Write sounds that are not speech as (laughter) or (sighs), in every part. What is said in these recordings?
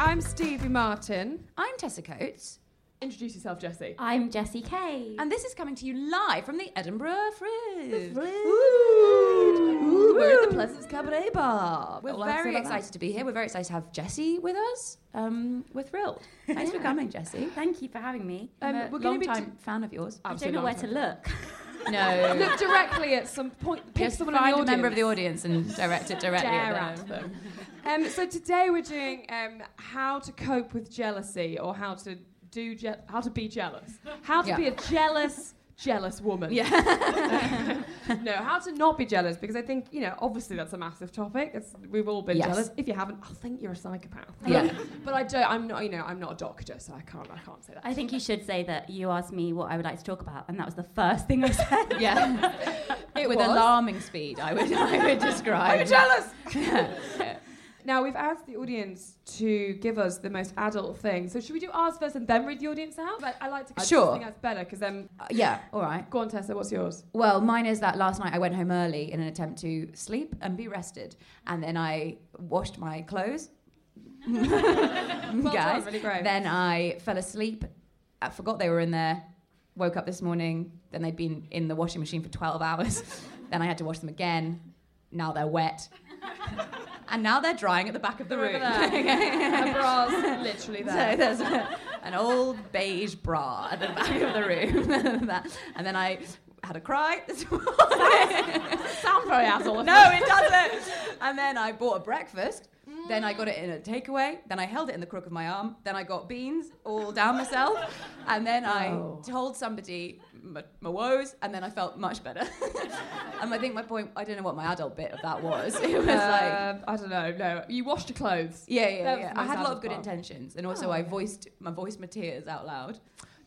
I'm Stevie Martin. I'm Tessa Coates. Introduce yourself, Jessie. I'm Jessie Cave. And this is coming to you live from the Edinburgh Fringe. Fridge. Ooh, we're at the Pleasance Cabaret Bar. We're All I have to very excited to be here. We're very excited to have Jessie with us. Um, we're thrilled. (laughs) Thanks for coming, Jessie. Thank you for having me. Um, I'm a we're gonna long be time fan of yours. I don't know where to look. (laughs) No. Look directly at some point. Pick Just someone find in a the member of the audience. audience and direct it directly at at them. them. Um, so today we're doing um, how to cope with jealousy or how to do je- how to be jealous. How to Yeah. be a jealous jealous woman. Yeah. (laughs) no, how to not be jealous because I think you know obviously that's a massive topic. It's, we've all been Yes. jealous. If you haven't, I think you're a psychopath. Yeah. (laughs) but I don't. I'm not. You know, I'm not a doctor, so I can't. I can't say that. I think you should say that you asked me what I would like to talk about, and that was the first thing I said. (laughs) yeah. It With was. alarming speed, I would, I would describe. I'm jealous. Now we've asked the audience to give us the most adult thing. So should we do ours first and then read the audience out? Like, I like to. I Sure. think that's better because then. Uh, yeah, all right. Go on, Tessa. What's yours? Well, mine is that last night I went home early in an attempt to sleep and be rested, and then I washed my clothes. (laughs) Well Guys. really great. Then I fell asleep. I forgot they were in there. Woke up this morning. Then they'd been in the washing machine for 12 hours. (laughs) then I had to wash them again. Now they're wet. (laughs) and now they're drying at the back of the room. Her (laughs) bra's literally there. So there's a, an old beige bra at the back of the room. (laughs) And then I had a cry (laughs) this morning. Very adult. no, it doesn't. And then I bought a breakfast. Then I got it in a takeaway. Then I held it in the crook of my arm. Then I got beans all down myself. And then I Oh. told somebody my, my woes. And then I felt much better. (laughs) and I think my point, I don't know what my adult bit of that was. (laughs) It was like, Um, I don't know. No, you washed your clothes. yeah, yeah, that yeah. I had a lot of good part. intentions. And also Oh. I voiced, my voiced my tears out loud.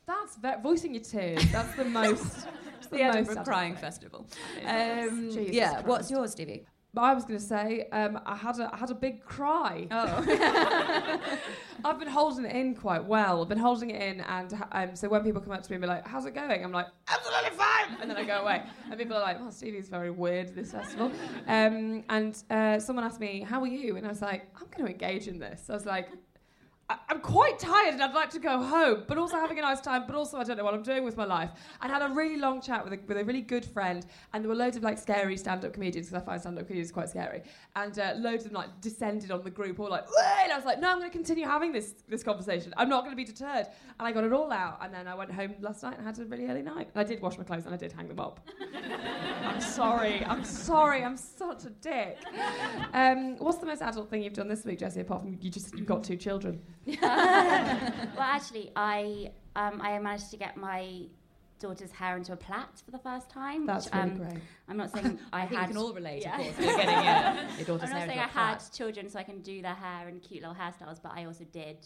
That's ve- voicing your tears. That's the (laughs) most. The The most Crying. Festival. Um, Jesus yeah, Christ. what's yours, Stevie? But I was going to say, um, I had a I had a big cry. Oh. (laughs) I've been holding it in quite well. I've been holding it in, and um, so when people come up to me and be like, "How's it going?" I'm like, "Absolutely fine," and then I go away, and people are like, "Well, Stevie's very weird this festival." Um, and uh, someone asked me, "How are you?" And I was like, "I'm going to engage in this." I was like. I'm quite tired and I'd like to go home, but also having a nice time, but also I don't know what I'm doing with my life. And had a really long chat with a, with a really good friend, and there were loads of like scary stand up comedians because I find stand up comedians quite scary. And uh, loads of them like descended on the group, all like, "Wah!" and I was like, no, I'm going to continue having this this conversation. I'm not going to be deterred. And I got it all out, and then I went home last night and had a really early night. And I did wash my clothes and I did hang them up. I'm sorry, I'm sorry, I'm such a dick. Um, what's the most adult thing you've done this week, Jessie? Apart from you just you've got two children. (laughs) well, actually, I um, I managed to get my daughter's hair into a plait for the first time. That's which, really um, great. I'm not saying (laughs) I, I think had. we can all relate, Yeah. of course. Getting yeah, (laughs) your I'm not hair saying I had plait. children so I can do their hair in cute little hairstyles, but I also did.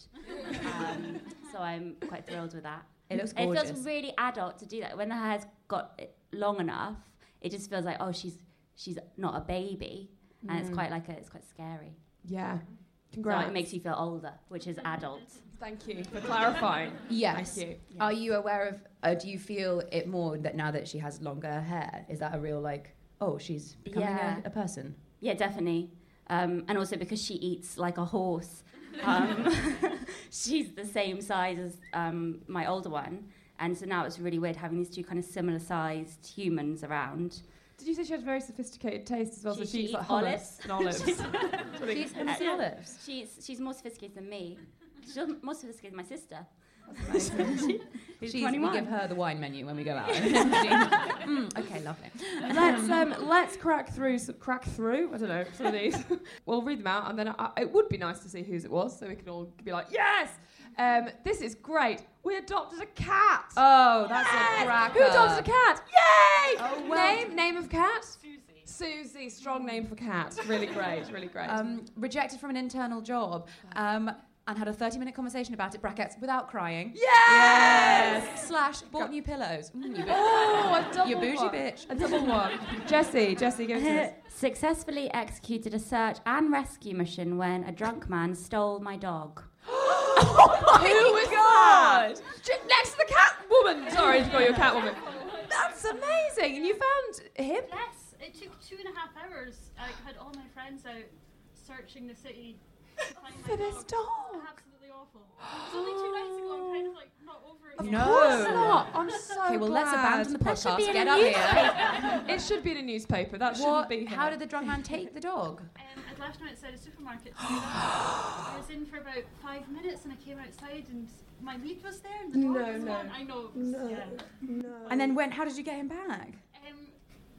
um, so I'm quite thrilled with that. It looks gorgeous. It feels really adult to do that. When the hair's got long enough, it just feels like oh she's she's not a baby, and it's quite like a, it's quite scary. Yeah. So it makes you feel older, which is adult. Thank you for clarifying. (laughs) Yes. Thank you. Are you aware of? Uh, do you feel it more that now that she has longer hair? Is that a real like? Oh, she's becoming Yeah. a, a person. Yeah, definitely. Um, and also because she eats like a horse. (laughs) Um, (laughs) she's the same size as um, my older one, and so now it's really weird having these two kind of similar sized humans around. Did you say she had very sophisticated taste as well? She- so she she eats like eats hummus olives. and (laughs) olives. She's Uh, olives. She's she's more sophisticated than me. (laughs) She's more sophisticated than my sister. (laughs) She's, Who's we give her the wine menu when we go out. Mm, okay, lovely. let's um, let's crack through some, crack through. I don't know some of these. we'll read them out, and then I, it would be nice to see whose it was, so we can all be like, yes, um, this is great. We adopted a cat. Oh, that's Yes! a cracker. Who adopted a cat? Yay! Oh, well- Name name of cat? Susie. Susie, strong name for cat. Really great, really great. Um, rejected from an internal job. Um, and had a 30 minute conversation about it, brackets, without crying. yes! Slash, bought new pillows. Mm, you, bit- Oh, a double you bougie one. bitch. A double one. Jesse, Jesse, give it to us. (laughs) Successfully executed a search and rescue mission when a drunk man stole my dog. (gasps) (gasps) (gasps) Oh Who was that? J- Next to the cat woman. Sorry to call you a cat woman. That's amazing. And you found him? Yes, it took two and a half hours. I had all my friends out searching the city to find my For this dog. Absolutely awful. It was only two nights ago. I'm kind of like not over it. Of No. course not. I'm so Okay, well, let's glad. abandon the That should be podcast. in Get a up here. It should be in a newspaper. That shouldn't What, be here. how did the drunk man take the dog? Um, I'd left him outside a supermarket. to do that. I was in for about five minutes and I came outside and my lead was there and the dog No, was no. gone. I know. it was- No. Yeah. No. And then when? How did you get him back? Um,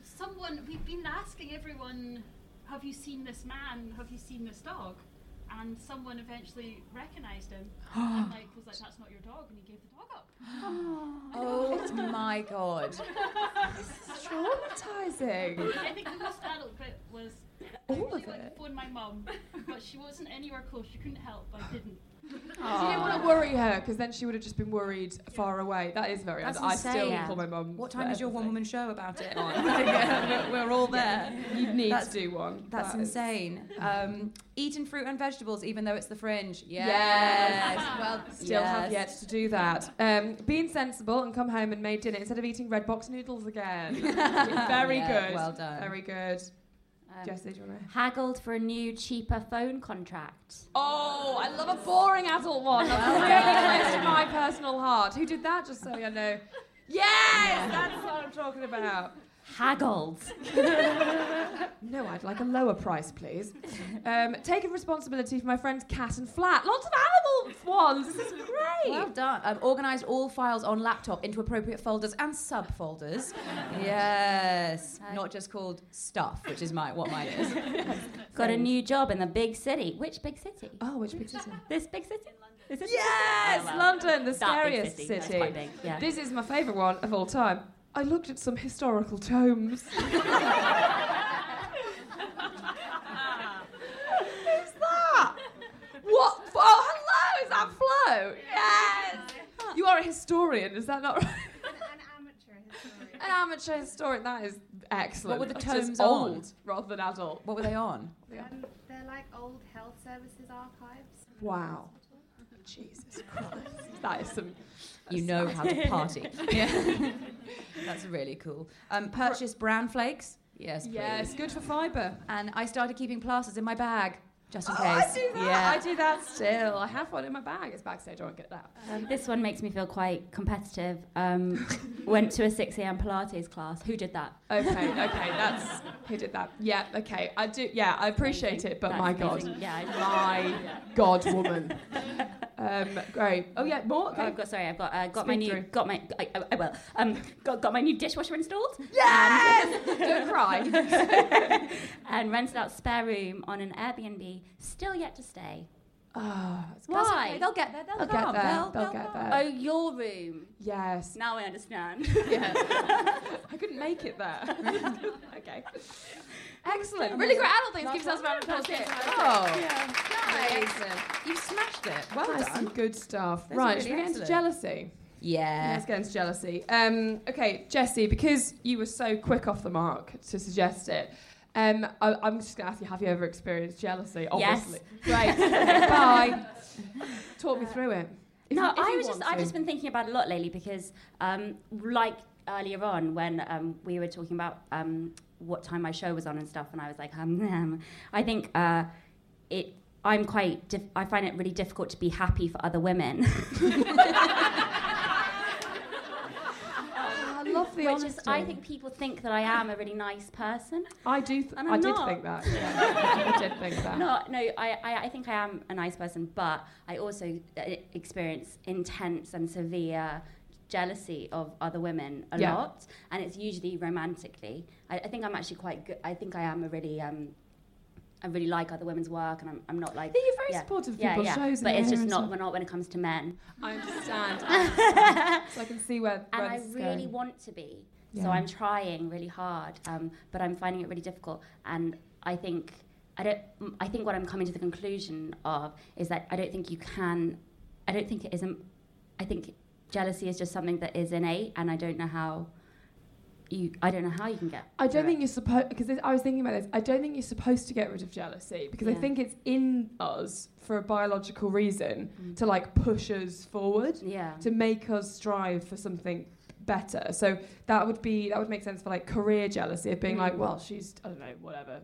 someone we've been asking everyone, have you seen this man? Have you seen this dog? And someone eventually recognised him (gasps) and like was like, "That's not your dog," and he gave the dog up. (gasps) Oh my god. This is traumatizing. I think the most adult bit was All I really of wanted it? to phone my mum, but she wasn't anywhere close. She couldn't help. I didn't. You didn't want to worry her because then she would have just been worried far away. That is very. That's I still insane. call my mum. What time is your one woman show about it (laughs) on? (laughs) we're, we're all there. You need That's- to do one. That's That is- insane. Um, eating fruit and vegetables, even though it's the fringe. Yes. Yes. Well, Still have yet to do that. Um, being sensible and come home and made dinner instead of eating red box noodles again. (laughs) Very Yeah, good. well done. Very good. Um, Jesse, do you want to? Haggled for a new, cheaper phone contract. Oh, I love a boring adult one. That's (laughs) really close to my personal heart. Who did that? Just so I know. Yes, that's what I'm talking about. Haggled. (laughs) No, I'd like a lower price, please. Um, taking responsibility for my friend's cat and flat. Lots of animal ones. This is great. Well done. Um, organised all files on laptop into appropriate folders and subfolders. (laughs) yes. Not just called stuff, which is my what mine is. (laughs) Got a new job in the big city. Which big city? Oh, which big city? This big city? Is this Yes, Oh, well. London, the That scariest city. city. That's quite big, yeah. This is my favourite one of all time. I looked at some historical tomes. (laughs) Who's that? What? Oh, hello! Is that Flo? Yes! You are a historian, is that not right? An amateur historian. An amateur historian, that is excellent. What were the Just tomes on? old rather than adult. What were they on? Um, they're like old health services archives. Wow. Jesus Christ. That is some. You know how to party. (laughs) yeah. (laughs) That's really cool. Um, purchased bran flakes. Yes, please. Yes, good for fibre. And I started keeping plasters in my bag, just in (gasps) Oh, case. I do that. Yeah. I do that (laughs) still. I have one in my bag. It's backstage. I won't get that. Um, this one makes me feel quite competitive. Um, went to a 6 a.m. Pilates class. Who did that? Okay, okay, that's who did that. Yeah, okay, I do. Yeah, I appreciate it, but That's my amazing. God, Yeah. I- my God, woman. Um, great. Oh yeah, more. Oh, I've got sorry. I've got uh, got my new through. got my I, I, will um got, got my new dishwasher installed Yes. (laughs) Don't cry. (laughs) and rented out spare room on an Airbnb. Still yet to stay. Oh, it's Why? They'll get there. They'll, They'll come. get there. They'll, They'll get there. Oh, your room. Yes. Now I understand. (laughs) Yeah. (laughs) I couldn't make it there. (laughs) okay. Excellent. Really great adult things. Give yourselves a round of applause. Oh, nice. You've smashed it. Well That's done. some good stuff. That's right, really should we get into jealousy? Yeah. Let's get into jealousy. Um, okay, Jesse, because you were so quick off the mark to suggest it, um, I, I'm just going to ask you, have you ever experienced jealousy? Yes. Obviously. Great. Okay, bye. Talk me through it. If no, you- I was just I've just been thinking about it a lot lately because um, like earlier on when um, we were talking about um, what time my show was on and stuff, and I was like, um, (laughs) I think uh, it. I'm quite. Dif- I find it really difficult to be happy for other women. (laughs) (laughs) the Which honesty. is, I think people think that I am a really nice person. I do. Th- I did not. think that. Yeah. (laughs) I did think that. No, no, I, I, I think I am a nice person, but I also uh, experience intense and severe jealousy of other women a Yeah. lot, and it's usually romantically. I, I think I'm actually quite good. I think I am a really. Um, I really like other women's work, and I'm, I'm not like. Yeah, you're very yeah, supportive of yeah, people's yeah. shows but it's just not. and We're not when it comes to men. I understand. (laughs) so I can see where. and where I this really going. want to be. Yeah. So I'm trying really hard, um, but I'm finding it really difficult. And I think I don't. m- I think what I'm coming to the conclusion of is that I don't think you can. I don't think it isn't. I think jealousy is just something that is innate, and I don't know how. You, I don't know how you can get. I don't think it. you're supposed because I was thinking about this. I don't think you're supposed to get rid of jealousy because I think it's in us for a biological reason Mm. to like push us forward, Yeah. to make us strive for something better. So that would be that would make sense for like career jealousy of being like, Mm. well, she's I don't know, whatever.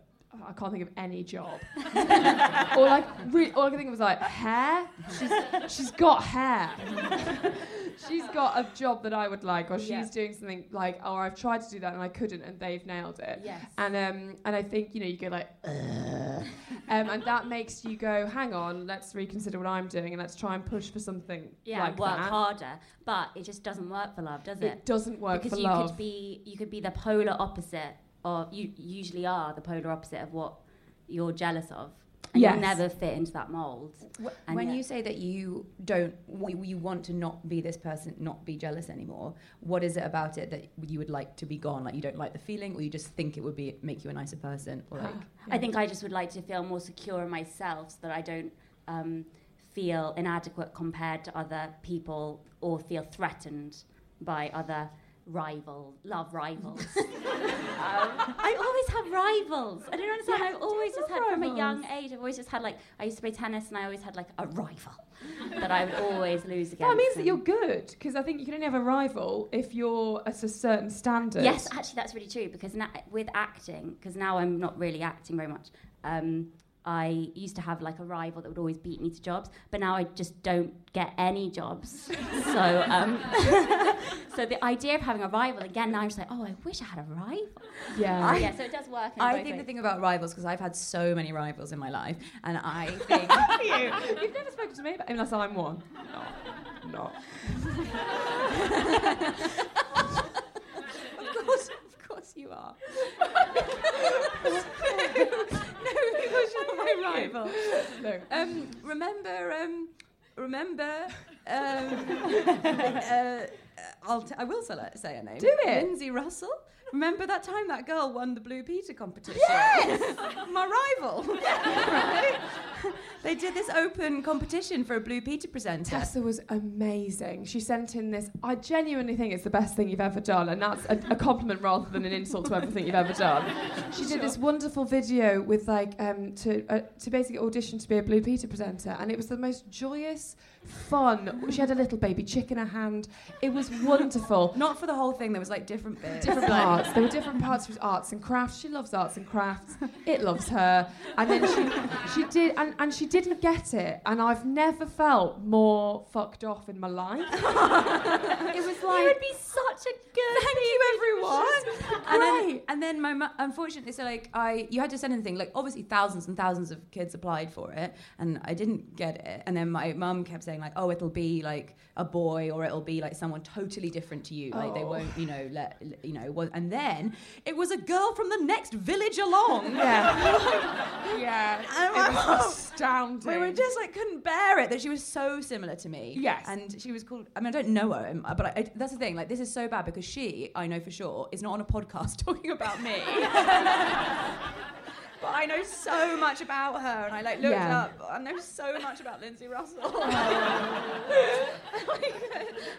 I can't think of any job. (laughs) or like, re- all I can think of was like hair. She's she's got hair. (laughs) she's got a job that I would like, or she's Yeah. doing something like, oh, I've tried to do that and I couldn't, and they've nailed it. Yes. And um, and I think you know you go like, um, and that makes you go, hang on, let's reconsider what I'm doing, and let's try and push for something yeah, like work that. harder, but it just doesn't work for love, does it? It doesn't work because for you love. could be you could be the polar opposite of you usually are the polar opposite of what you're jealous of and Yes. you'll never fit into that mold Wh- And when yet- you say that you don't, you want to not be this person, not be jealous anymore. What is it about it that you would like to be gone? Like you don't like the feeling, or you just think it would be make you a nicer person, or like (sighs) i think i just would like to feel more secure in myself so that i don't um, feel inadequate compared to other people or feel threatened by other rival love rivals (laughs) um, i always have rivals i don't understand i've always just had from a young age i've always just had like i used to play tennis and i always had like a rival that i would always lose against that means that you're good because I think you can only have a rival if you're at a certain standard. Yes, actually, that's really true because now, with acting, because now I'm not really acting very much. Um, I used to have like a rival that would always beat me to jobs, but now I just don't get any jobs. (laughs) so, um, (laughs) so the idea of having a rival again, now I'm just like, oh, I wish I had a rival. Yeah. yeah, so it does work. in I both think the thing about rivals because I've had so many rivals in my life, and I (laughs) think you. You've never spoken to me about unless I'm one. No. Not. Of course, of course you are. no, because you're my rival. (laughs) No. Um, remember, um, remember. Um, (laughs) (laughs) uh, I'll t- I will say, say her name. Do it. Lindsey Russell. Remember that time that girl won the Blue Peter competition? Yes! (laughs) My rival. Right? they did this open competition for a Blue Peter presenter. Tessa was amazing. She sent in this. I genuinely think it's the best thing you've ever done, and that's a, a compliment rather than an insult to everything you've ever done. She did this wonderful video with like um, to uh, to basically audition to be a Blue Peter presenter, and it was the most joyous, fun. She had a little baby chick in her hand. It was wonderful. (laughs) Not for the whole thing. There was like different bits. different parts. There were different parts for arts and crafts. She loves arts and crafts. It loves her. And then she she did and, and she didn't get it. And I've never felt more fucked off in my life. (laughs) it was like you would be such a good. Thank you, everyone. (laughs) And then, and then my mu- unfortunately, so like I, you had to send in the thing. Like obviously, thousands and thousands of kids applied for it, and I didn't get it. And then my mum kept saying like, oh, it'll be like a boy, or it'll be like someone totally different to you. Like they Oh. won't, you know, let you know. Was, and then it was a girl from the next village along. Yeah. (laughs) yeah. And It was astounding. We were just like couldn't bear it that she was so similar to me. Yes. and she was called. I mean, I don't know her, um, but I, I, that's the thing. Like, this is so bad because she, I know for sure, is not on a podcast (laughs) talking about me. (laughs) but I know so much about her, and I like looked Yeah. up. I know so much about Lindsey Russell. (laughs)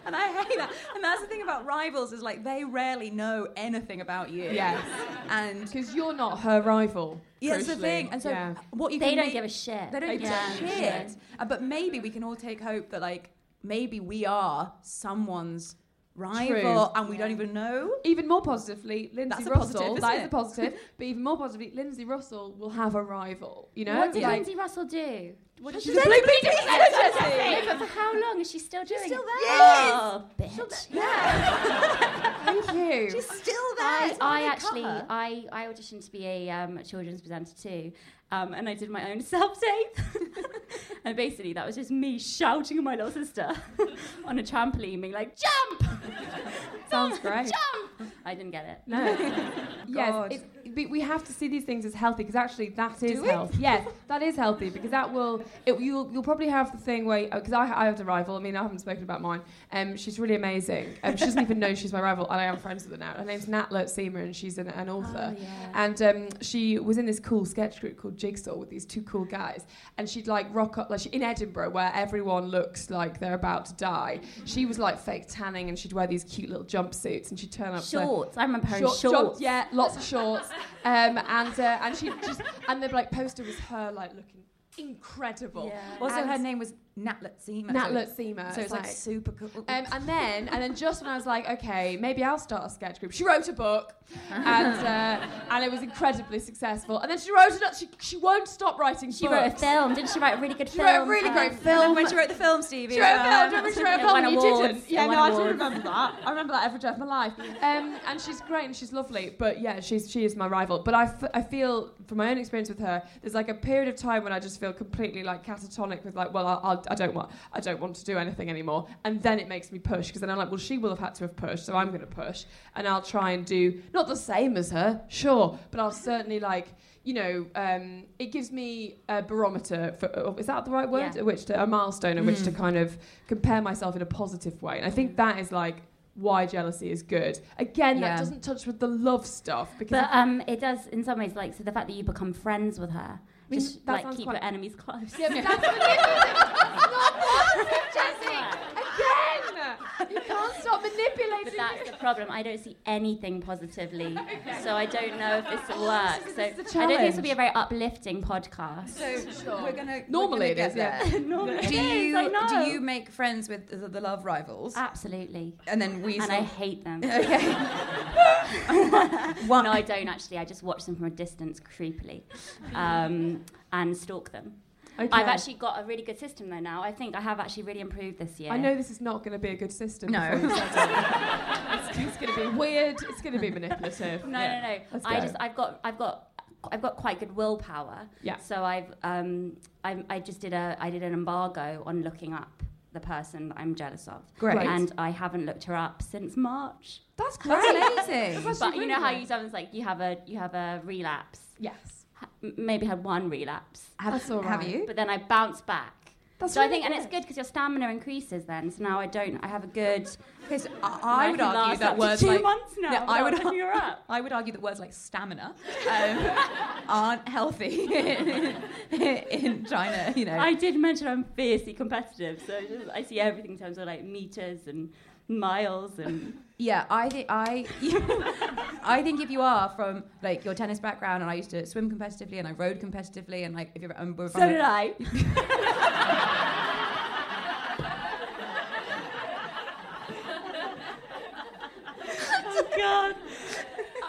and I hate that. And that's the thing about rivals is like they rarely know anything about you. Yes. and Because you're not her rival. yeah, that's the thing. And so yeah. what you They can don't make- give a shit. they don't give Yeah. a shit. Uh, but maybe we can all take hope that like maybe we are someone's rival, True. and we don't even know. Even more positively, Lindsay That's a Russell. positive, isn't that is a positive. but even more positively, Lindsey Russell will have a rival. You know, what did like Lindsey Russell do? What did She's she a do? blue bee No, but for how long is she still doing She's still it? there. Oh, bitch. Yeah. (laughs) thank you. She's still there. I, I actually, cut. I, I auditioned to be a um, children's presenter too, um, and I did my own (laughs) self tape. and basically, that was just me shouting at my little sister (laughs) on a trampoline, being like, "Jump! Sounds (laughs) great. Jump!" I didn't get it. No. (laughs) yes, God. it's, we, we have to see these things as healthy because actually that is we? healthy. Yes, that is healthy because that will it, you'll you'll probably have the thing where because I, I have a rival. I mean, I haven't spoken about mine. Um, she's really amazing. Um, she doesn't even know she's my rival, and I am friends with her now. Her name's Nat Luurtsema, and she's an, an author. And um, she was in this cool sketch group called Jigsaw with these two cool guys, and she'd like rock up like she, in Edinburgh where everyone looks like they're about to die. She was like fake tanning, and she'd wear these cute little jumpsuits, and she'd turn up. to- Shorts. I remember her in Short- shorts. short- yeah, lots of shorts. (laughs) Um, and uh, and she just and the like poster was her like looking incredible. Also, And her name was Nat Luurtsema. Natlet so, Seamer. So it's like, super cool. Um, and then, and then, just when I was like, okay, maybe I'll start a sketch group. She wrote a book, (laughs) and uh, and it was incredibly successful. And then she wrote it. She she won't stop writing. She books. wrote a film. Didn't she write a really good She film? wrote a really great Um, film. when she wrote the film, Stevie. She wrote a film. Remember she wrote a film and you awards. didn't? Yeah, no, I do remember that. I remember that every day of my life. Um, and she's great and she's lovely. But yeah, she's she is my rival. But I, f- I feel from my own experience with her, there's like a period of time when I just feel completely like catatonic with like, well, I, I'll, I don't want I don't want to do anything anymore. And then it makes me push because then I'm like, well, she will have had to have pushed, so I'm going to push, and I'll try and do not the same as her, sure, but I'll certainly like. You know, um, it gives me a barometer for, uh, is that the right word? Yeah. Which to, a milestone at which to kind of compare myself in a positive way. And I think that is like why jealousy is good. Again, Yeah. that doesn't touch with the love stuff because But um, it does in some ways, like so the fact that you become friends with her, mean, just like keep quite- your enemies close. yeah, but that's (laughs) manipulative. It's not positive. Again, you can't stop manipulating. But that's the problem. I don't see anything positively, (laughs) so I don't know if this will work. So this is the I don't think this will be a very uplifting podcast. So we're gonna Normally we're gonna (laughs) it is, get yeah. Normally Do you I do you make friends with the, the love rivals? Absolutely, and then we. and I hate them. (laughs) okay. no, I don't actually. I just watch them from a distance, creepily, um, and stalk them. Okay. I've actually got a really good system though now. I think I have actually really improved this year. I know this is not going to be a good system. No. before you said it. it's, it's going to be weird. It's going to be manipulative. No, Yeah. no, no. Let's I go. just I've got I've got I've got quite good willpower. Yeah. So I've um I I just did a I did an embargo on looking up the person that I'm jealous of. Great. And I haven't looked her up since March. That's great. That's amazing. But you know how you sometimes like you have a you have a relapse. Yes. Ha- m- maybe had one relapse. Have, That's all have you? But then I bounce back. That's so I really think, and it's good. good because your stamina increases then. So now I don't. I have a good. (laughs) Okay, so I, (laughs) I would argue last that up to words two like months now. Yeah, I would. without looking up. (laughs) I would argue that words like stamina um, aren't healthy in China. You know. I did mention I'm fiercely competitive, so just, I see everything in terms of like meters and miles and. Yeah, I think I, (laughs) I think if you are from like your tennis background, and I used to swim competitively, and I rode competitively, and like if you're, um, So did I. (laughs) oh god.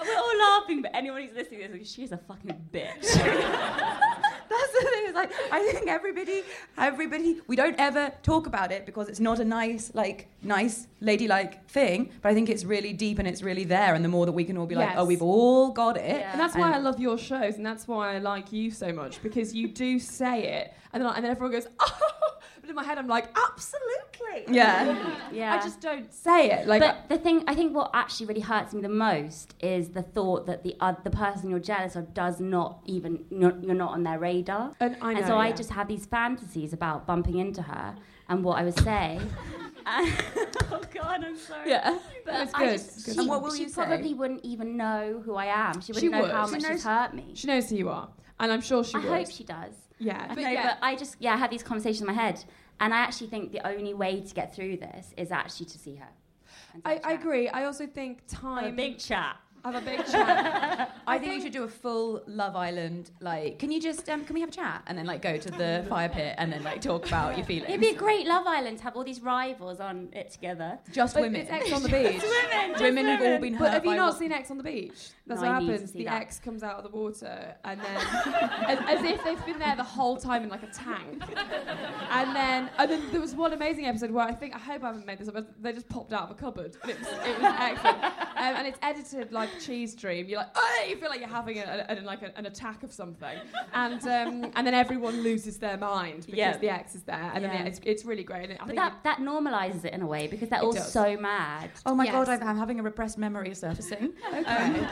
We're all laughing, but anyone who's listening this, like, she's a fucking bitch. (laughs) That's the thing. It's like I think everybody, everybody, we don't ever talk about it because it's not a nice, like, nice, ladylike thing. But I think it's really deep and it's really there. And the more that we can all be like, Yes. oh, we've all got it. Yeah. And that's why And- I love your shows, and that's why I like you so much because you do say it, and then and then everyone goes, "Oh," (laughs) but in my head I'm like, "Absolutely." Yeah. (laughs) Yeah. I just don't say it. Like, but the thing, I think what actually really hurts me the most is the thought that the uh, the person you're jealous of does not even you're, you're not on their radar. And I know, so I just had these fantasies about bumping into her and what I would say. And- oh God, I'm sorry. Yeah. But No, it's I good, just- good. She, And what will she you say? probably wouldn't even know who I am. She wouldn't She know would. how She much knows- she's hurt me. she knows who you are, and I'm sure she I would. hope she does. Yeah, no, but I just yeah, I have these conversations in my head, and I actually think the only way to get through this is actually to see her. and to I, have a I chat. agree. I also think oh, time. a big chat. Have a big chat. (laughs) I, think, you should do a full Love Island. Like, can you just um, can we have a chat and then like go to the (laughs) fire pit and then like talk about your feelings? It'd be a great Love Island to have all these rivals on it together. just But women. it's X on the (laughs) beach. women, just women who've all been hurt. But have you by not what- seen Ex on the beach? That's No, what I need to happens. see The that. X comes out of the water, and then as, as if they've been there the whole time in like a tank. And then, and then there was one amazing episode where I think I hope I haven't made this up. But they just popped out of a cupboard, and it was, it was excellent. Um, and it's edited like a cheese dream. You're like, oh, you feel like you're having a, a, like a, an attack of something, and um, and then everyone loses their mind because Yeah. the X is there, and Yeah. then it's, it's really great. And I But think that, that normalises it in a way because they're all does. so mad. Oh my Yes. god, I'm, I'm having a repressed memory surfacing. (laughs) okay.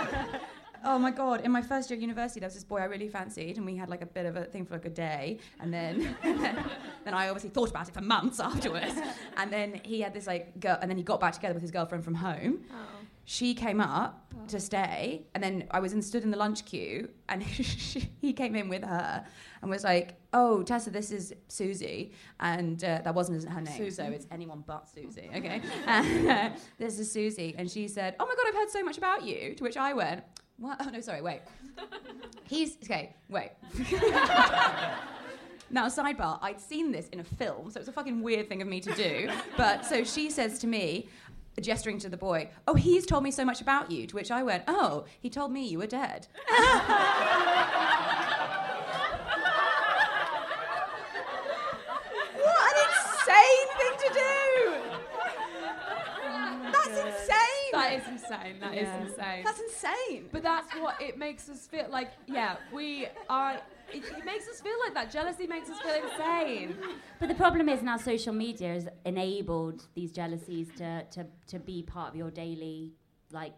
oh my god, in my first year at university, there was this boy I really fancied, and we had like a bit of a thing for like a day, and then (laughs) then I obviously thought about it for months afterwards, (laughs) and then he had this like girl, and then he got back together with his girlfriend from home. She came up to stay, and then I was in, stood in the lunch queue, and (laughs) he came in with her and was like, "Oh, Tessa, this is Susie," and uh, that wasn't her name, so it's anyone but Susie. (laughs) Okay, and, (laughs) uh, this is Susie, and she said, "Oh my god, I've heard so much about you." To which I went, "What? Oh no, sorry, wait. He's okay. Wait." Now, sidebar, I'd seen this in a film, so it's a fucking weird thing of me to do. But so she says to me, gesturing to the boy, Oh, he's told me so much about you. To which I went, Oh, he told me you were dead. (laughs) what an insane thing to do! That's insane! that is insane. That is Yeah. insane. That's insane. But that's what it makes us feel like. Yeah, we are. It, it makes us feel like that. Jealousy makes us feel insane. But the problem is now social media has enabled these jealousies to, to, to be part of your daily, like,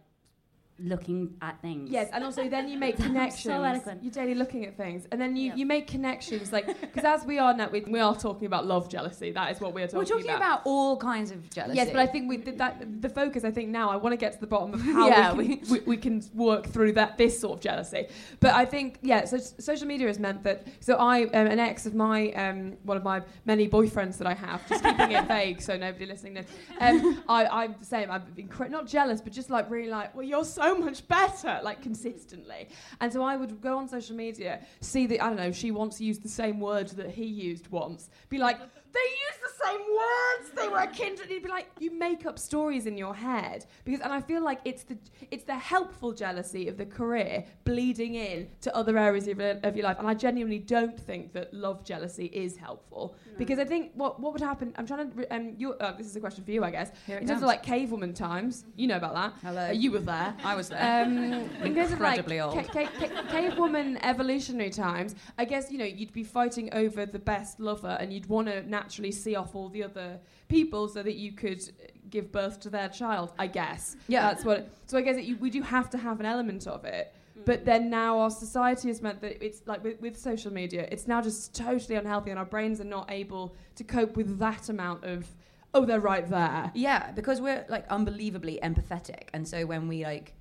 looking at things. Yes, and also then you make (laughs) was so connections. eloquent. You're daily looking at things, and then you, Yep. you make connections. Like because as we are now, we, we are talking about love jealousy. That is what we are talking, We're talking about all kinds of jealousy. Yes, but I think we did that. The focus, I think, now I want to get to the bottom of (laughs) how Yeah, we, can, we, we can work through that this sort of jealousy. But I think, yeah, so social media has meant that. So I, um, an ex of my, um, one of my many boyfriends that I have, just keeping it (laughs) vague so nobody listening knows. Um, I, I'm the same. I'm incre- not jealous, but just like really like, well, you're so much better, like consistently. And so I would go on social media, see that I don't know, she once used the same words that he used once, be like, they use the same words. They were kindred. You'd be like, you make up stories in your head because, and I feel like it's the it's the helpful jealousy of the career bleeding in to other areas of, your- of your life. And I genuinely don't think that love jealousy is helpful because I think what what would happen. I'm trying to. Um, you, uh, this is a question for you, I guess. In terms comes. of like cavewoman times, you know about that. Hello. Uh, you were there. I was there. Um, (laughs) in terms of like Incredibly old. ca- ca- ca- cavewoman evolutionary times, I guess you know you'd be fighting over the best lover, and you'd want to naturally see off all the other people so that you could give birth to their child. I guess. Yeah. that's what. So I guess it, you, we do have to have an element of it. Mm. But then now our society has meant that it's like with, with social media, it's now just totally unhealthy, and our brains are not able to cope with that amount of. Oh, they're right there. Yeah, because we're like unbelievably empathetic, and so when we like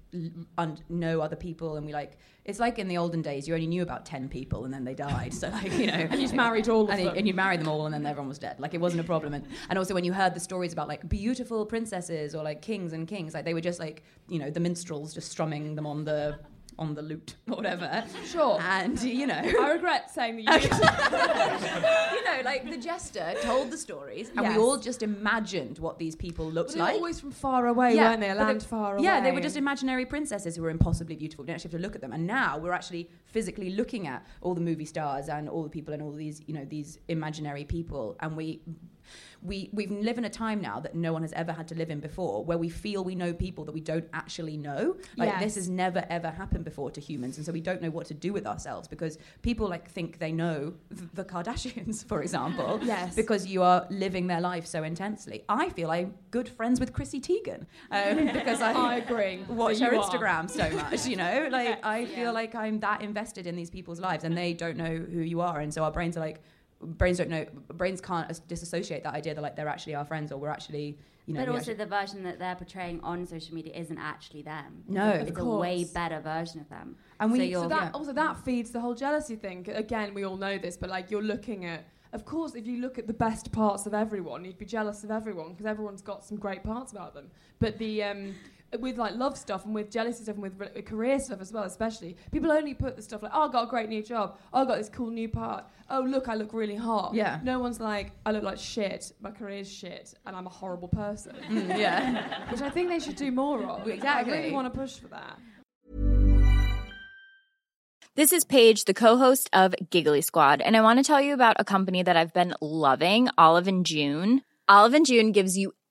un- know other people, and we like, it's like in the olden days, you only knew about ten people, and then they died. So like you know, (laughs) And you married all and, you- and you married them all, and then everyone was dead. Like it wasn't a problem. And, and also when you heard the stories about like beautiful princesses or like kings and kings, like they were just like you know the minstrels just strumming them on the on the lute or (laughs) whatever. Sure. And you know. I regret saying that you (laughs) you know, like the jester told the stories, and Yes. we all just imagined what these people looked They like. always from far away, weren't they? A but land far away. Yeah, they were just imaginary princesses who were impossibly beautiful. We didn't actually have to look at them. And now we're actually physically looking at all the movie stars and all the people and all these, you know, these imaginary people, and we. We, we live in a time now that no one has ever had to live in before where we feel we know people that we don't actually know like Yes. this has never ever happened before to humans and so we don't know what to do with ourselves because people like think they know th- the kardashians (laughs) for example (laughs) Yes. because you are living their life so intensely i feel i'm good friends with chrissy teigen um, (laughs) because i I agree. watch her are. Instagram so much, you know? Like, Yes, I feel like I'm that invested in these people's lives and they don't know who you are. And so our brains are like, brains don't know, brains can't as- disassociate that idea that like they're actually our friends or we're actually, you know. But also, the version that they're portraying on social media isn't actually them. No. it's, it's a way better version of them. And we- so So that Yeah. also that feeds the whole jealousy thing. Again, we all know this, but like you're looking at. Of course, if you look at the best parts of everyone, you'd be jealous of everyone because everyone's got some great parts about them. But the um, with like love stuff and with jealousy stuff and with re- career stuff as well, especially. People only put the stuff like, oh, I got a great new job. Oh, I got this cool new part. Oh, look, I look really hot. Yeah. No one's like, I look like shit. My career's shit, and I'm a horrible person. Mm, yeah. (laughs) Which I think they should do more of. Exactly. I really want to push for that. This is Paige, the co-host of Giggly Squad, and I want to tell you about a company that I've been loving, Olive and June. Olive and June gives you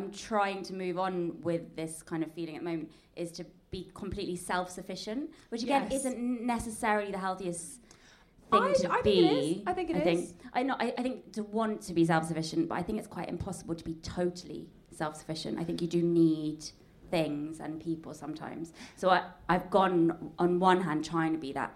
am trying to move on with this kind of feeling at the moment is to be completely self-sufficient, which again Yes. isn't necessarily the healthiest thing I- to I think be. it is. I think it I think is. I know. I, I think to want to be self-sufficient, but I think it's quite impossible to be totally self-sufficient. I think you do need things and people sometimes. So I, I've gone on one hand trying to be that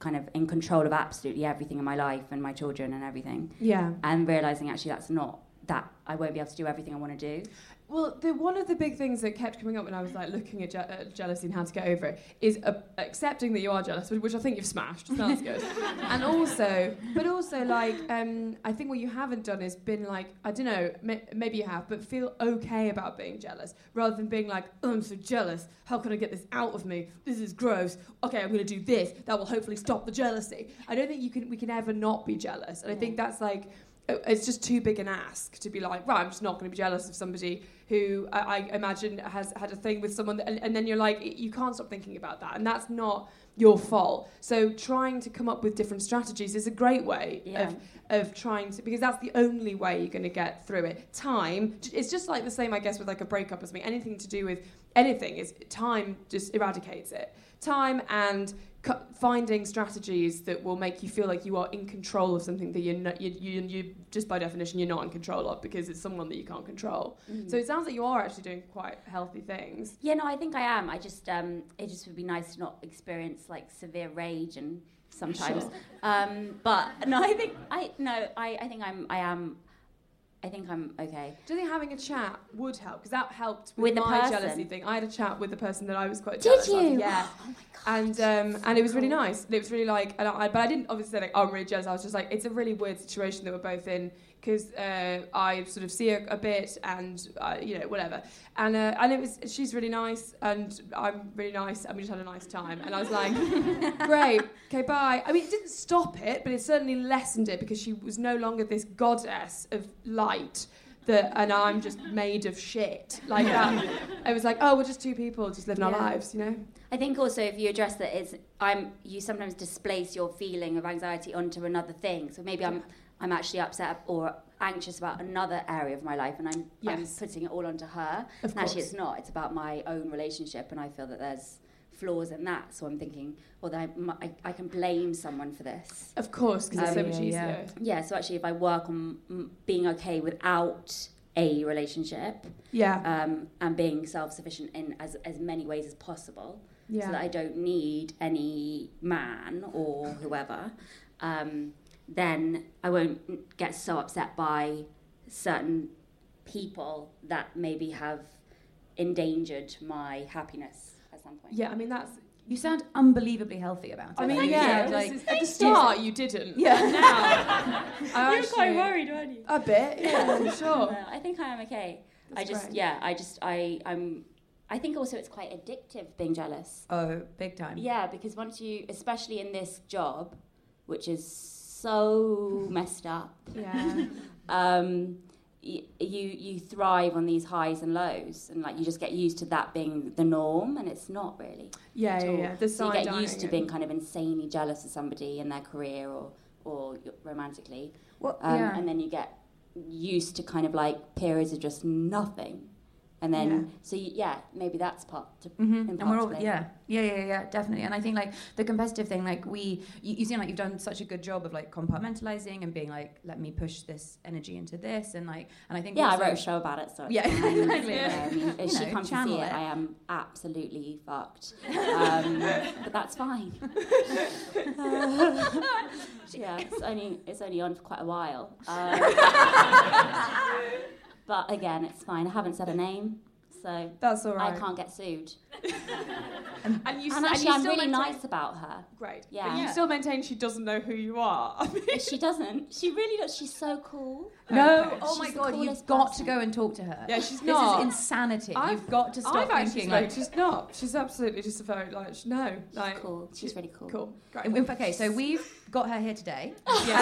kind of in control of absolutely everything in my life and my children and everything Yeah. and realizing actually that's not that I won't be able to do everything I want to do. Well, the, one of the big things that kept coming up when I was like looking at, je- at jealousy and how to get over it is uh, accepting that you are jealous, which, I think you've smashed. So that's good. (laughs) and also, but also like um, I think what you haven't done is been like I don't know, may, maybe you have, but feel okay about being jealous rather than being like, oh, I'm so jealous. How can I get this out of me? This is gross. Okay, I'm going to do this. That will hopefully stop the jealousy. I don't think you can we can ever not be jealous, and I think that's like uh, Uh, it's just too big an ask to be like, right, I'm just not going to be jealous of somebody who I, I imagine has had a thing with someone, that, and, and then you're like, you can't stop thinking about that, and that's not your fault. So trying to come up with different strategies is a great way Yeah. of of trying to because that's the only way you're going to get through it. Time, it's just like the same, I guess, with like a breakup or something. Anything to do with anything is time just eradicates it. Time and finding strategies that will make you feel like you are in control of something that you're not, you, you, you just by definition you're not in control of because it's someone that you can't control. Mm. So it sounds like you are actually doing quite healthy things. Yeah, no, I think I am. I just um, it just would be nice to not experience like severe rage and sometimes. Sure. Um, but no, I think I no, I, I think I'm I am I think I'm okay. Do you think having a chat would help? Because that helped with, With the my person? jealousy thing. I had a chat with the person that I was quite Did jealous of. you? Yeah. Oh my god. and um, and it was really nice. It was really like, and I, but I didn't obviously say like, oh, I'm really jealous. I was just like, it's a really weird situation that we're both in because uh, I sort of see her a bit, and uh, you know whatever. And uh, and it was she's really nice, and I'm really nice, and we just had a nice time. And I was like, (laughs) great, okay, bye. I mean, it didn't stop it, but it certainly lessened it because she was no longer this goddess of light. That, and I'm just made of shit like that. It was like, oh, we're just two people just living our lives, you know. I think also if you address that it's I'm you sometimes displace your feeling of anxiety onto another thing. So maybe I'm I'm actually upset or anxious about another area of my life and I'm I'm putting it all onto her. Of and actually it's not. It's about my own relationship and I feel that there's flaws in that. So I'm thinking, well, then I, I, I can blame someone for this. Of course, because it's so Um, much yeah, easier. yeah. Yeah, so actually, if I work on being okay without a relationship. Yeah. Um, and being self-sufficient in as as many ways as possible. Yeah. So that I don't need any man or whoever. Um, then I won't get so upset by certain people that maybe have endangered my happiness at some point. Yeah, I mean that's. You sound unbelievably healthy about it. I mean, Like, yeah. you this like, is- at the start, you didn't. Yeah. Now, (laughs) I You're quite worried, weren't you? A bit, yeah, for sure. No, I think I am okay. I just, great. yeah, I just, I, I'm. I think also it's quite addictive being jealous. Oh, big time. Yeah, because once you, especially in this job, which is so messed up. Yeah. (laughs) um, y- you you thrive on these highs and lows, and like you just get used to that being the norm, and it's not really. Yeah, yeah, yeah. The so you get used to being kind of insanely jealous of somebody in their career or or romantically, Well, um, yeah. and then you get used to kind of like periods of just nothing. And then, Yeah. so you, yeah, maybe that's part to, hmm And we're all yeah, yeah, yeah, yeah, definitely. And I think like the competitive thing, like we, you, you seem like you've done such a good job of like compartmentalizing and being like, let me push this energy into this, and like, and I think Yeah, I wrote a show about it, so yeah, (laughs) exactly. Yeah, Um, if you she know, comes to see it, it, i am absolutely fucked. (laughs) Um, but that's fine. (laughs) yeah, it's only it's only on for quite a while. Um, but again, it's fine. I haven't said a name, so That's all right. I can't get sued. (laughs) And you, And s- actually, you I'm still really maintain- nice about her. Great. Yeah. But you still maintain she doesn't know who you are. (laughs) I mean, she doesn't. She really does. She's so cool. No, Okay. oh my god, you've coolest got person. to go and talk to her. Yeah, she's not. this not. is insanity. I've- you've got to stop I've actually thinking spoken- like. she's not. She's absolutely just a very like sh- no like cool. She's really cool. Cool. Great. In- in- Okay, so we've got her here today. (laughs) Imagine.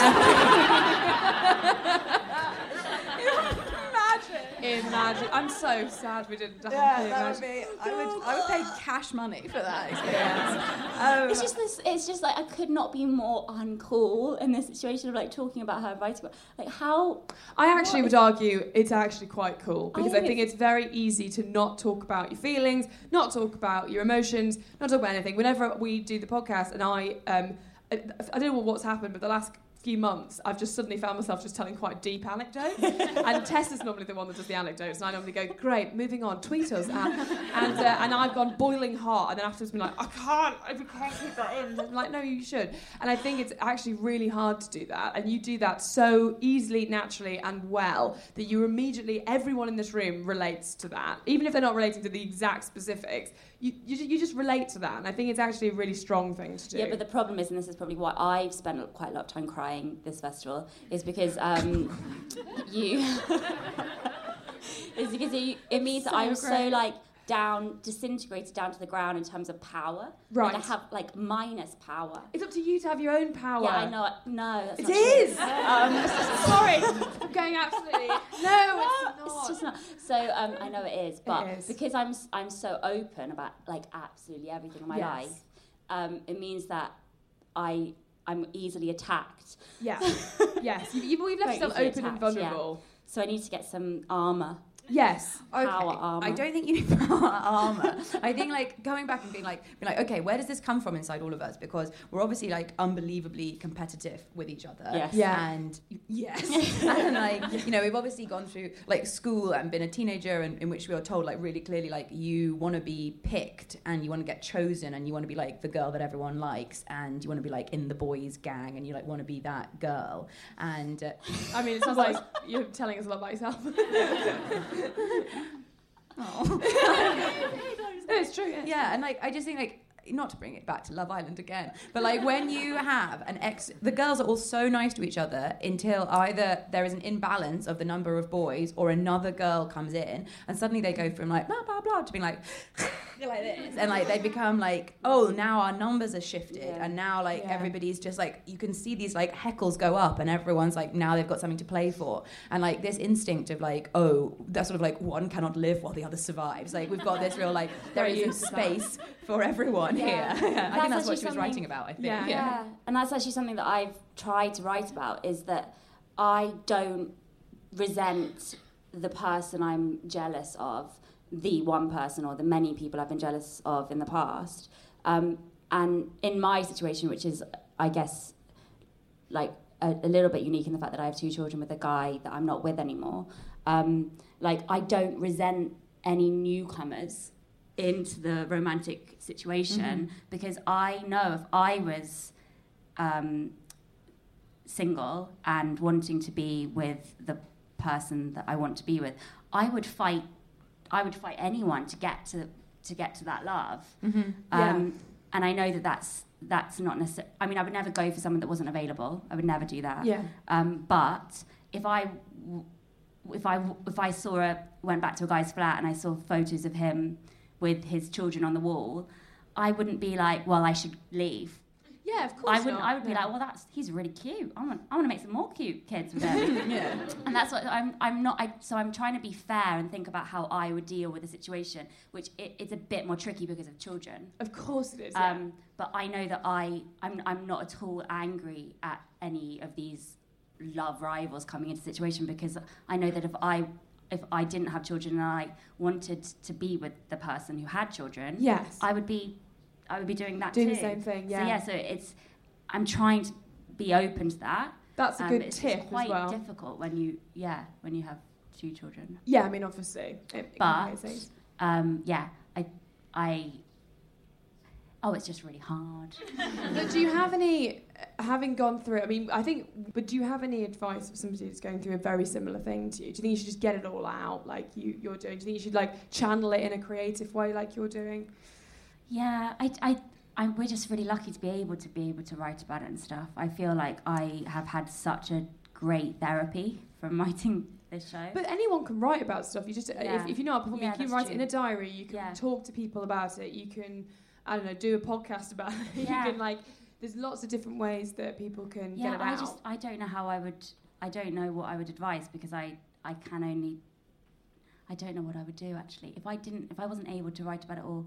Imagine. I'm so sad we didn't. Yeah, have that would be. I would. I would pay cash money for that experience. Um, It's just this. It's just like I could not be more uncool in this situation of like talking about her writing. Like how I actually would argue it's actually quite cool because I, think think it's very easy to not talk about your feelings, not talk about your emotions, not talk about anything. Whenever we do the podcast, and I, um, I, I don't know what's happened, but the last few months, I've just suddenly found myself just telling quite deep anecdotes. (laughs) and Tess is normally the one that does the anecdotes, and I normally go, "Great, moving on, tweet us." And and, uh, and I've gone boiling hot, and then afterwards been like, "I can't, I can't keep that in." I'm like, "No, you should." And I think it's actually really hard to do that, and you do that so easily, naturally, and well that you immediately, everyone in this room relates to that, even if they're not relating to the exact specifics. You, you, you just relate to that, and I think it's actually a really strong thing to do. Yeah, but the problem is, and this is probably why I've spent quite a lot of time crying this festival, is because um, you. (laughs) is because you, it means that I'm so like down, disintegrated down to the ground in terms of power. Right. Like I have like minus power. It's up to you to have your own power. Yeah, I know. No, that's It not is. True. Um, (laughs) Sorry, I'm going absolutely. No, it's not. It's just not. So um, I know it is, but is. because I'm I'm so open about like absolutely everything in my Yes. life, um, it means that I I'm easily attacked. Yeah. (laughs) yes. You, you've, you've left yourself open and attacked, yeah. vulnerable. So I need to get some armor. Yes. Okay. Power armor. I don't think you need (laughs) power armor. I think like going back and being like, being like, okay, where does this come from inside all of us? Because we're obviously like unbelievably competitive with each other. Yes. Yeah. And yes. (laughs) and like, you know, we've obviously gone through like school and been a teenager, and in which we were told like really clearly like you want to be picked and you want to get chosen and you want to be like the girl that everyone likes and you want to be like in the boys gang and you like want to be that girl. And uh, I mean, it sounds (laughs) like you're telling us a lot about yourself. (laughs) oh. (laughs) no, it's true. Yeah. Yeah, and like I just think like not to bring it back to Love Island again, but like when you have an ex, the girls are all so nice to each other until either there is an imbalance of the number of boys or another girl comes in and suddenly they go from like blah blah blah to being like (laughs) like this and like they become like oh now our numbers are shifted Yeah. and now like Yeah. everybody's just like you can see these like heckles go up and everyone's like now they've got something to play for and like this instinct of like oh that sort of like one cannot live while the other survives like we've got this real like (laughs) there is Very isn't used to that. space for everyone Yeah. here (laughs) I That's think that's what she was writing about I think Yeah. Yeah. and that's actually something that I've tried to write about is that I don't resent the person I'm jealous of, the one person or the many people I've been jealous of in the past. Um, and in my situation, which is, I guess, like a, a little bit unique in the fact that I have two children with a guy that I'm not with anymore. Um, like I don't resent any newcomers into the romantic situation Mhm. because I know if I was um, single and wanting to be with the person that I want to be with, I would fight. I would fight anyone to get to to get to that love. Mhm. Um, And I know that that's that's not necessary. I mean, I would never go for someone that wasn't available. I would never do that. Yeah. Um, but if I if I if I saw a went back to a guy's flat and I saw photos of him with his children on the wall, I wouldn't be like, well, I should leave. Yeah, of course. I wouldn't. not. I would be Yeah. like, well, that's he's really cute. I want. I want to make some more cute kids with him. (laughs) Yeah. And that's what I'm. I'm not. I, so I'm trying to be fair and think about how I would deal with the situation, which it, it's a bit more tricky because of children. Of course it is. yeah. Um, but I know that I. I'm. I'm not at all angry at any of these love rivals coming into the situation because I know that if I. If I didn't have children and I wanted to be with the person who had children, Yes. I would be, I would be doing that Doing too. the same thing, Yeah. So yeah. so it's, I'm trying to be open to that. That's a Um, good it's, tip It's quite well. difficult when you, yeah, when you have two children. Yeah, I mean, obviously. It, it But things. um, yeah, I, I. Oh, it's just really hard. (laughs) but do you have any, having gone through, I mean, I think, but do you have any advice for somebody that's going through a very similar thing to you? Do you think you should just get it all out like you, you're doing? Do you think you should like channel it in a creative way like you're doing? Yeah, I, I, I, we're just really lucky to be able to be able to write about it and stuff. I feel like I have had such a great therapy from (laughs) writing this show. But anyone can write about stuff. You just, Yeah. if, if you're not performing, Yeah, you can write it in a diary. You can Yeah. talk to people about it. You can, I don't know, do a podcast about it. (laughs) You can like, there's lots of different ways that people can yeah, get it I out. just I don't know how I would I don't know what I would advise because I I can only I don't know what I would do actually if I didn't if I wasn't able to write about it or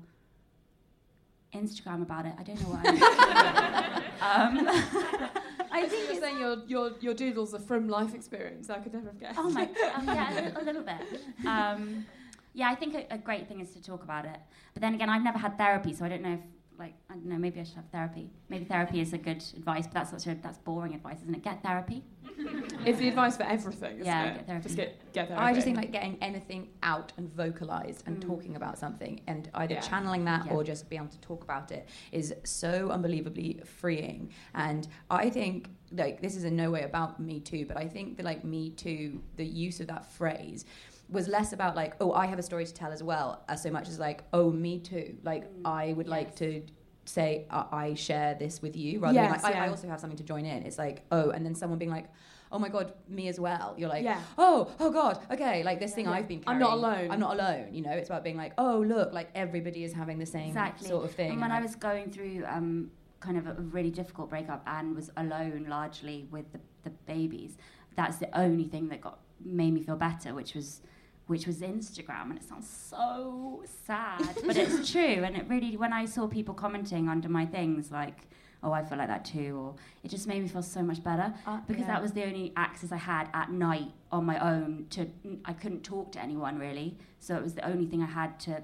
Instagram about it I don't know why. I (laughs) um, (laughs) (laughs) I think you're saying your, your, your doodles are from life experience. I could never have guessed. oh my um, yeah a little, a little bit um, yeah I think a, a great thing is to talk about it but then again I've never had therapy so I don't know if like I don't know maybe I should have therapy maybe therapy is a good advice but that's such a that's boring advice isn't it get therapy (laughs) It's the advice for everything, isn't Yeah, it? get therapy. Just get, get therapy. I just think like getting anything out and vocalized and mm. talking about something and either Yeah. channeling that Yeah. or just be able to talk about it is so unbelievably freeing. And I think like this is in no way about Me Too, but I think that like Me Too, the use of that phrase was less about like, oh, I have a story to tell as well, as so much as like, oh, me too. Like I would like to say uh, I share this with you rather Yes, than like I, I also have something to join in. It's like, oh, and then someone being like, oh my god, me as well. You're like, Yeah. oh, oh god, okay, like this thing Yeah. I've been Carrying, I'm not alone. I'm not alone. You know, it's about being like, oh look, like everybody is having the same exactly. sort of thing. And when and I was going through um, kind of a really difficult breakup and was alone largely with the, the babies, that's the only thing that got made me feel better, which was which was Instagram, and it sounds so sad, but it's (laughs) true. And it really, when I saw people commenting under my things like, "Oh, I feel like that too," or it just made me feel so much better Uh, because yeah. that was the only access I had at night on my own. To I couldn't talk to anyone really, so it was the only thing I had to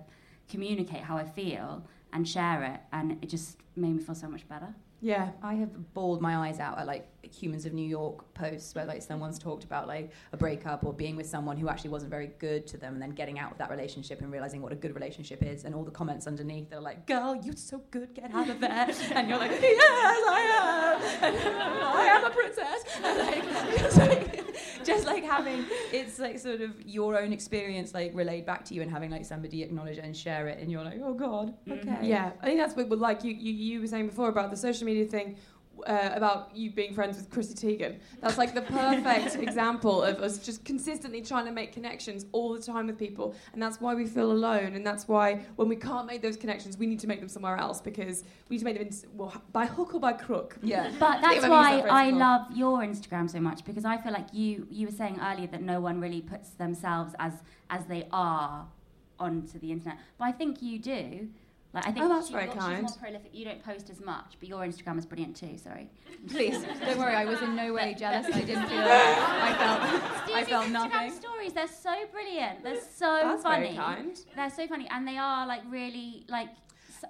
communicate how I feel and share it, and it just made me feel so much better. Yeah. I have bawled my eyes out at like Humans of New York posts where like someone's talked about like a breakup or being with someone who actually wasn't very good to them and then getting out of that relationship and realizing what a good relationship is and all the comments underneath they're like girl you're so good get out of there. (laughs) And you're like yes I am. And (laughs) I am a princess. (laughs) And like, just like having it's like sort of your own experience like relayed back to you and having like somebody acknowledge it and share it and you're like oh god mm-hmm. okay Yeah, I think that's what, like you, you, you were saying before about the social media thing. Uh, about you being friends with Chrissy Teigen. That's like the perfect (laughs) example of us just consistently trying to make connections all the time with people. And that's why we feel alone. And that's why when we can't make those connections, we need to make them somewhere else because we need to make them in, well, by hook or by crook. yeah (laughs) But that's I've why that I love your Instagram so much because I feel like you you were saying earlier that no one really puts themselves as as they are onto the internet. But I think you do. Like I think Oh, that's she- very you're- kind. She's more prolific. You don't post as much, but your Instagram is brilliant too. Sorry. (laughs) Please, don't worry. I was in no way jealous. I didn't feel. (laughs) I felt. (laughs) I Stevie's felt Instagram nothing. stories, they're so brilliant. They're so That's funny. very kind. They're so funny, and they are like really like.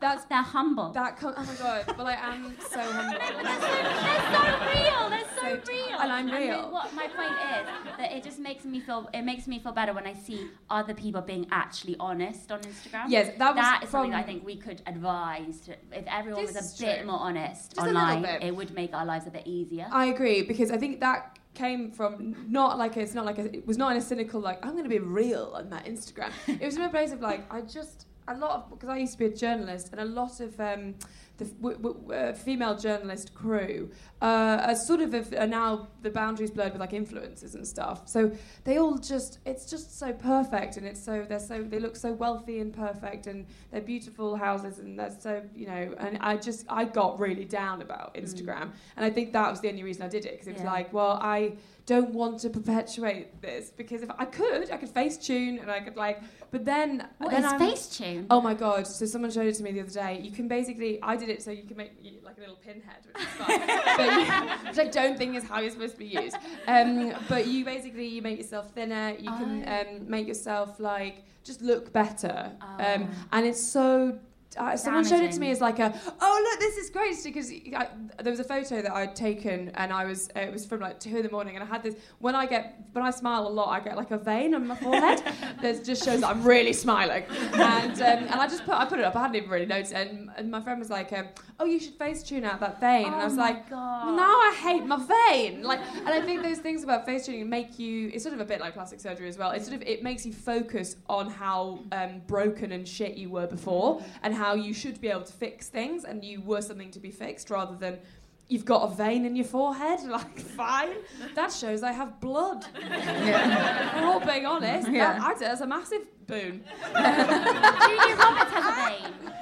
That's they're humble. That com- oh my god! Well, I am so (laughs) humble. They're so real. They're so, So- real. and I'm real. what my point is that it just makes me feel. It makes me feel better when I see other people being actually honest on Instagram. Yes, that was that is something I think we could advise. To, if everyone was a bit true. more honest Just online, it would make our lives a bit easier. I agree because I think that came from not like a, it's not like a, it was not in a cynical like I'm going to be real on that Instagram. it was in a place of like I just a lot of because I used to be a journalist and a lot of um, the w- w- uh, female journalist crew uh, are sort of have- are now the boundaries blurred with like influencers and stuff. So they all just it's just so perfect and it's so they're so they look so wealthy and perfect and they're beautiful houses and they're so you know and I just I got really down about Instagram and I think that was the only reason I did it because it was Yeah. like well I don't want to perpetuate this because if I could I could face tune and I could like but then What then is I'm- Facetune? Oh my god! So someone showed it to me the other day. You can basically, I did it so you can make you, like a little pinhead, which is fun, (laughs) you, which I don't think is how you're supposed to be used. Um, but you basically you make yourself thinner. You can um, make yourself like just look better. Um, and it's so. Uh, someone showed it to me as like a oh look this is great because I, there was a photo that I'd taken and I was uh, it was from like two in the morning and I had this when I get when I smile a lot I get like a vein on my forehead (laughs) that just shows that I'm really smiling. And um, and I just put I put it up. I hadn't even really noticed. And, and my friend was like um, oh you should face tune out that vein. And I Oh was like God. well, now I hate my vein. Like and I think those things about face tuning make you it's sort of a bit like plastic surgery as well. It sort of it makes you focus on how um, broken and shit you were before and how you should be able to fix things and you were something to be fixed rather than you've got a vein in your forehead. (laughs) Like fine. That shows I have blood. We're all being honest. Yeah. that, I'd say that's a massive boon. Julia Roberts has a vein.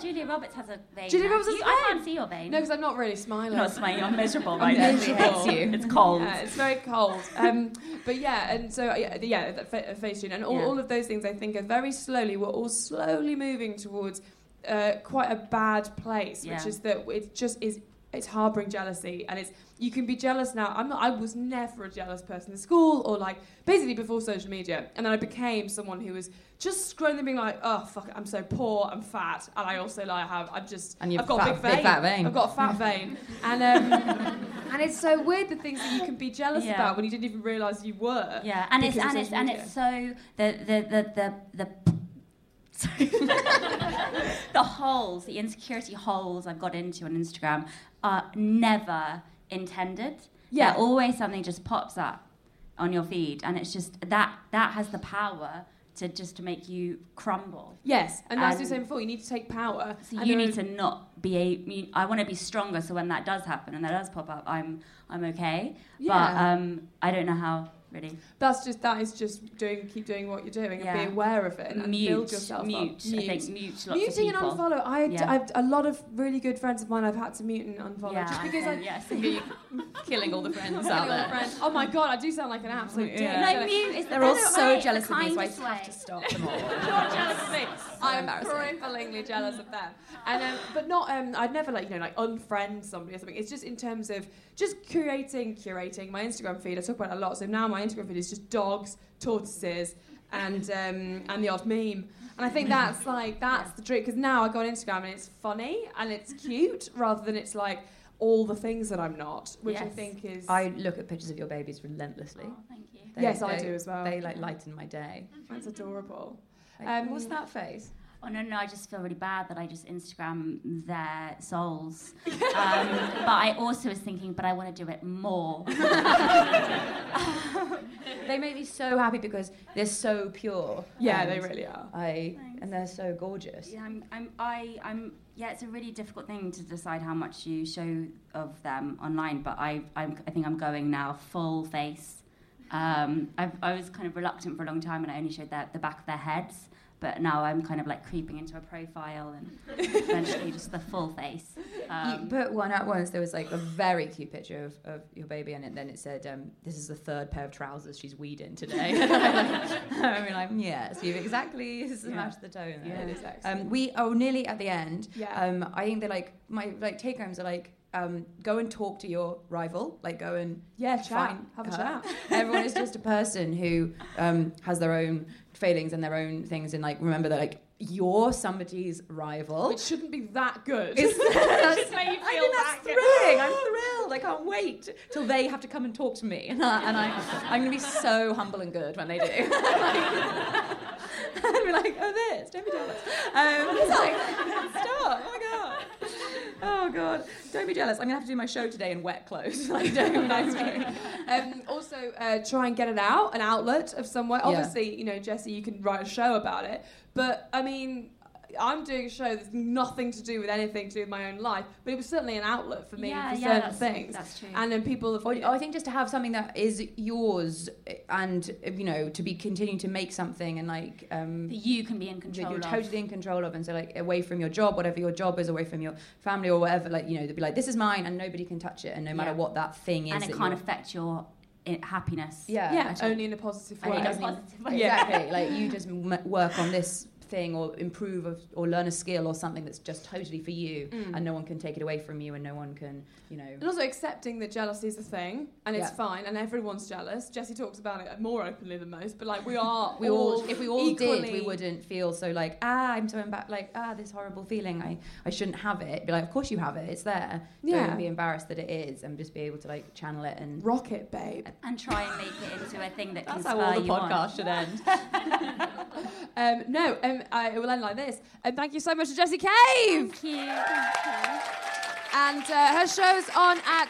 What? Yeah, Julia Roberts has a vein. Julia now. Roberts has You- a I vein? can't see your vein. no because I'm not really smiling not smiling. I'm miserable I'm right now. miserable. You. It's cold. Yeah, it's very cold. Um, but yeah, and so yeah, the- yeah, that fa- face tune and all, Yeah. all of those things. I think are very slowly. We're all slowly moving towards uh, quite a bad place, which is that it just is. It's harboring jealousy, and it's you can be jealous now. I'm not. I was never a jealous person in school, or like basically before social media, and then I became someone who was just scrolling and being like, oh fuck, it, I'm so poor, I'm fat, and I also like have, I'm just, And you've I've got fat- a big vein, big fat vein. I've got a fat vein, and um, (laughs) and it's so weird the things that you can be jealous Yeah. about when you didn't even realise you were. Yeah, and it's and it's social and it's so the the the the the. (laughs) Sorry. (laughs) the holes, the insecurity holes I've got into on Instagram are never intended. Yeah. They're always something just pops up on your feed, and it's just that that has the power to just to make you crumble. Yes, and as were saying before, you need to take power. So you need to not be a. You, I want to be stronger, so when that does happen and that does pop up, I'm I'm okay. But Yeah. um, I don't know how really. That's just that is just doing keep doing what you're doing Yeah. and be aware of it and, and Mute, build yourself mute. up. I think mute lots of Muting and unfollow. I Yeah. I've a lot of really good friends of mine. I've had to mute and unfollow Yeah, just because (laughs) I. think, yes. (laughs) killing all the friends out all the there. friends. Oh my god, I do sound like an absolute. Yeah. No, don't mute is They're all so way, jealous of me, so I just have to stop them (laughs) all. You're jealous of me. I'm cripplingly jealous of them. And um, but not um, I'd never like you know like unfriend somebody or something. It's just in terms of just curating, curating my Instagram feed. I talk about it a lot. So now my Instagram feed is just dogs, tortoises, and um, and the odd meme. And I think that's like that's the trick because now I go on Instagram and it's funny and it's cute rather than it's like all the things that I'm not, which I think is I look at pictures of your babies relentlessly. Oh, thank you. They- Yes, I do as well. They like lighten my day. that's adorable. Like, Um, what's that face? Oh no, no, I just feel really bad that I just Instagram their souls. um, (laughs) but I also was thinking, but I want to do it more. (laughs) They make me so happy because they're so pure. Yeah, they really are. I and they're so gorgeous. Yeah, I'm, I'm, I, I'm, yeah, it's a really difficult thing to decide how much you show of them online, but I, I'm, I think I'm going now full face. Um, I've, I was kind of reluctant for a long time and I only showed their, the back of their heads, but now I'm kind of like creeping into a profile and eventually just the full face. you Um, put one out once. There was like a very cute picture of, of your baby, and it, then it said, um, "This is the third pair of trousers she's weed in today." (laughs) I mean, like, yes, you've exactly (laughs) matched the tone. Yeah, There. it is excellent. Um, we are nearly at the end. Yeah. Um, I think they're like my like take homes are like um, go and talk to your rival, like go and Yeah, chat. find Have a her. chat. Everyone is just a person who um, has their own failings and their own things, and like remember that like you're somebody's rival. It shouldn't be that good. It's, (laughs) It should (laughs) make you I mean, that that's good. thrilling. I'm thrilled. I can't wait till they have to come and talk to me, and, I, and I, I'm going to be so humble and good when they do. (laughs) I'll be like, oh, this, don't be jealous. Um, it's like, stop. Oh my god. Oh god. Don't be jealous. I'm gonna have to do my show today in wet clothes. (laughs) Like, don't. (laughs) (laughs) Um, also, uh, try and get it out, an outlet of some way. Yeah. Obviously, you know, Jessie, you can write a show about it. But I mean, I'm doing a show that's nothing to do with anything to do with my own life, but it was certainly an outlet for me Yeah, for yeah, certain that's- things. that's true. And then people have. Or, or I think just to have something that is yours, eh, and eh, you know, to be continuing to make something and like um, That you can be in that control you're of. totally in control of, and so like away from your job, whatever your job is, away from your family or whatever, like you know, they'd be like, this is mine, and nobody can touch it, and no matter Yeah. what that thing is, and it can't affect your i happiness. Yeah, yeah, only in a positive And way. it doesn't- (laughs) Positive way. Exactly. like you just m- work on this thing or improve of, or learn a skill or something that's just totally for you, Mm. and no one can take it away from you, and no one can, you know. And also accepting that jealousy is a thing and it's Yeah. fine and everyone's jealous. Jessie talks about it more openly than most, but like we are (laughs) We all, if we all did, we wouldn't feel so like ah, I'm so embarrassed, like ah, this horrible feeling. I, I shouldn't have it. Be like, of course you have it. It's there. Yeah. Don't be embarrassed that it is, and just be able to like channel it and rock it, babe. And try and make it into a thing that (laughs) can That's how all the you on. podcast should end. (laughs) Um, no, um, I, it will end like this. And thank you so much to Jessie Cave. Thank you. Thank you. And uh, her show's on at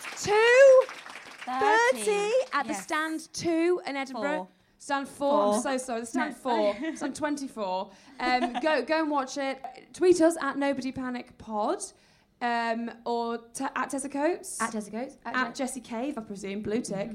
2.30 at the Stand 2 in Edinburgh. Four. Stand 4, I'm so sorry. The (laughs) Stand 4, Stand 24. Um, go, go and watch it. Tweet us at Nobody Panic Pod. Um, or t- at Tessa Coates. At Tessa Coates. At Jessie Cave, I presume, blue tick.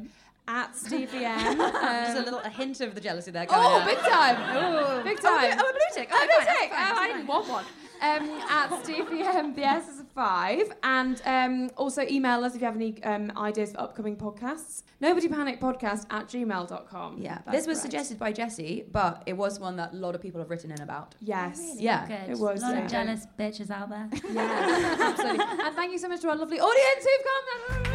At Stevie M. (laughs) Just a um, little a hint of the jealousy there. Going Oh, on. big time! Big time! Oh, a blue- oh, a blue tick. Oh, Oh, blue tick! Oh, I fine. didn't want one. Um, at Stevie M, the S is a five. And um, also email us if you have any um, ideas for upcoming podcasts. Nobody Panic Podcast at gmail.com. Yeah, That's this was correct. suggested by Jessie, but it was one that a lot of people have written in about. Yes. Yeah. Good. It was, a lot yeah. of jealous bitches out there. Yeah, absolutely. (laughs) And thank you so much to our lovely audience who've come.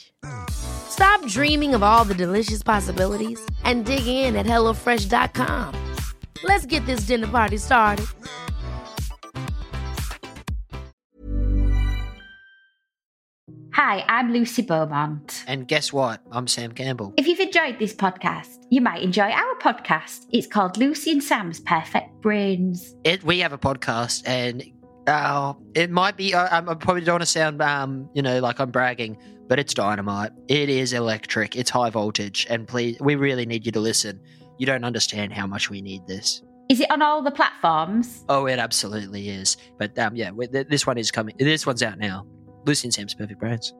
Stop dreaming of all the delicious possibilities and dig in at HelloFresh.com. Let's get this dinner party started. Hi, I'm Lucy Beaumont. And guess what? I'm Sam Campbell. If you've enjoyed this podcast, you might enjoy our podcast. It's called Lucy and Sam's Perfect Brains. It, we have a podcast, and uh, it might be. I, I probably don't want to sound, um, you know, like I'm bragging, but it's dynamite. It is electric. It's high voltage, and please, we really need you to listen. You don't understand how much we need this. Is it on all the platforms? Oh, it absolutely is. But um, yeah, we- th- this one is coming. This one's out now. Lucy and Sam's Perfect Brains.